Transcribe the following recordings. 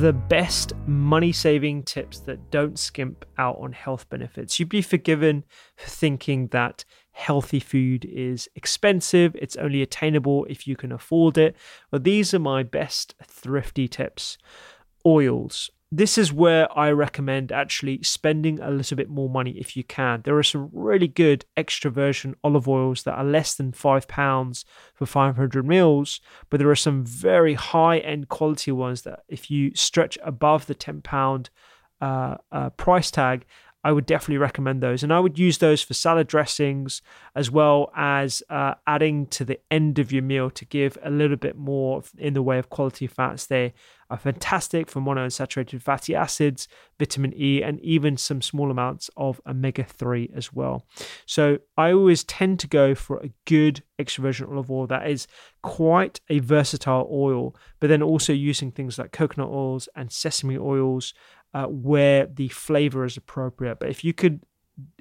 the best money saving tips that don't skimp out on health benefits. You'd be forgiven for thinking that healthy food is expensive, it's only attainable if you can afford it. But these are my best thrifty tips. Oils this is where I recommend actually spending a little bit more money if you can. There are some really good extra virgin olive oils that are less than five pounds for 500 mils, but there are some very high end quality ones that if you stretch above the 10 pound uh, uh, price tag, I would definitely recommend those. And I would use those for salad dressings as well as uh, adding to the end of your meal to give a little bit more in the way of quality fats. They are fantastic for monounsaturated fatty acids, vitamin E, and even some small amounts of omega 3 as well. So I always tend to go for a good extra virgin olive oil that is quite a versatile oil, but then also using things like coconut oils and sesame oils uh, where the flavor is appropriate. But if you could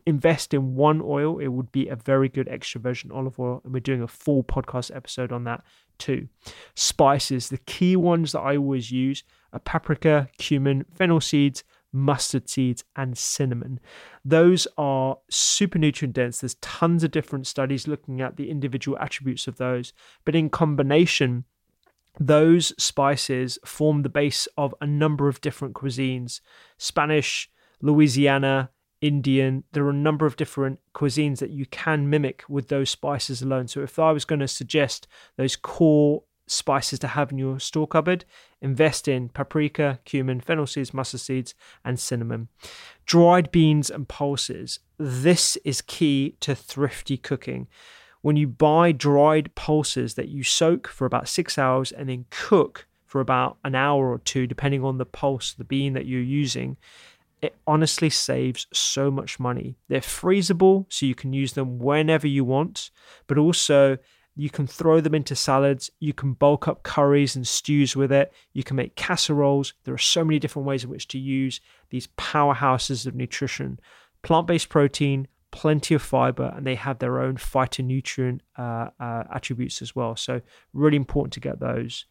invest in one oil, it would be a very good extra virgin olive oil. And we're doing a full podcast episode on that too. Spices, the key ones that I always use are paprika, cumin, fennel seeds, mustard seeds, and cinnamon. Those are super nutrient dense. There's tons of different studies looking at the individual attributes of those, but in combination, those spices form the base of a number of different cuisines Spanish, Louisiana, Indian. There are a number of different cuisines that you can mimic with those spices alone. So, if I was going to suggest those core spices to have in your store cupboard, invest in paprika, cumin, fennel seeds, mustard seeds, and cinnamon. Dried beans and pulses. This is key to thrifty cooking when you buy dried pulses that you soak for about six hours and then cook for about an hour or two, depending on the pulse, the bean that you're using, it honestly saves so much money. They're freezable, so you can use them whenever you want, but also you can throw them into salads. You can bulk up curries and stews with it. You can make casseroles. There are so many different ways in which to use these powerhouses of nutrition. Plant based protein, plenty of fiber, and they have their own phytonutrient uh, uh, attributes as well. So, really important to get those.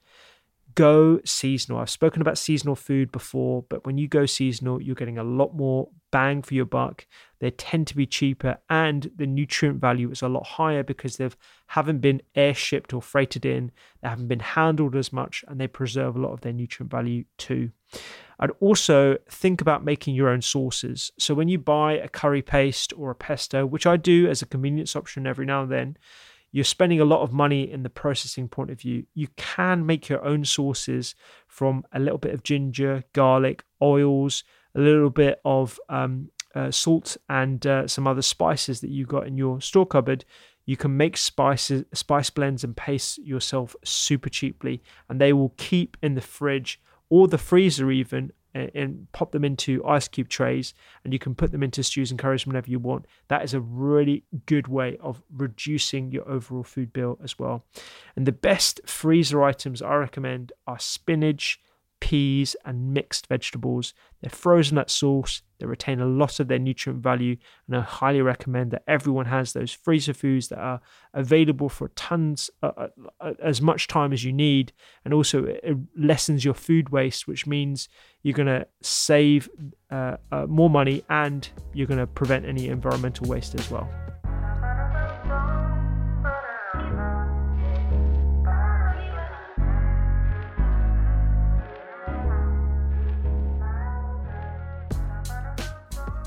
Go seasonal. I've spoken about seasonal food before, but when you go seasonal, you're getting a lot more bang for your buck. They tend to be cheaper, and the nutrient value is a lot higher because they've haven't been air shipped or freighted in. They haven't been handled as much, and they preserve a lot of their nutrient value too. I'd also think about making your own sauces. So when you buy a curry paste or a pesto, which I do as a convenience option every now and then, you're spending a lot of money in the processing point of view. You can make your own sauces from a little bit of ginger, garlic, oils, a little bit of um, uh, salt, and uh, some other spices that you've got in your store cupboard. You can make spices, spice blends and paste yourself super cheaply, and they will keep in the fridge or the freezer even and, and, pop them into ice cube trays, and you can put them into stews and curries whenever you want. That is a really good way of reducing your overall food bill as well. And the best freezer items I recommend are spinach, peas, and mixed vegetables. They're frozen at source, they retain a lot of their nutrient value, and I highly recommend that everyone has those freezer foods that are available for tons, uh, uh, uh as much time as you need, and also it lessens your food waste, which means you're going to save uh, uh, more money and you're going to prevent any environmental waste as well.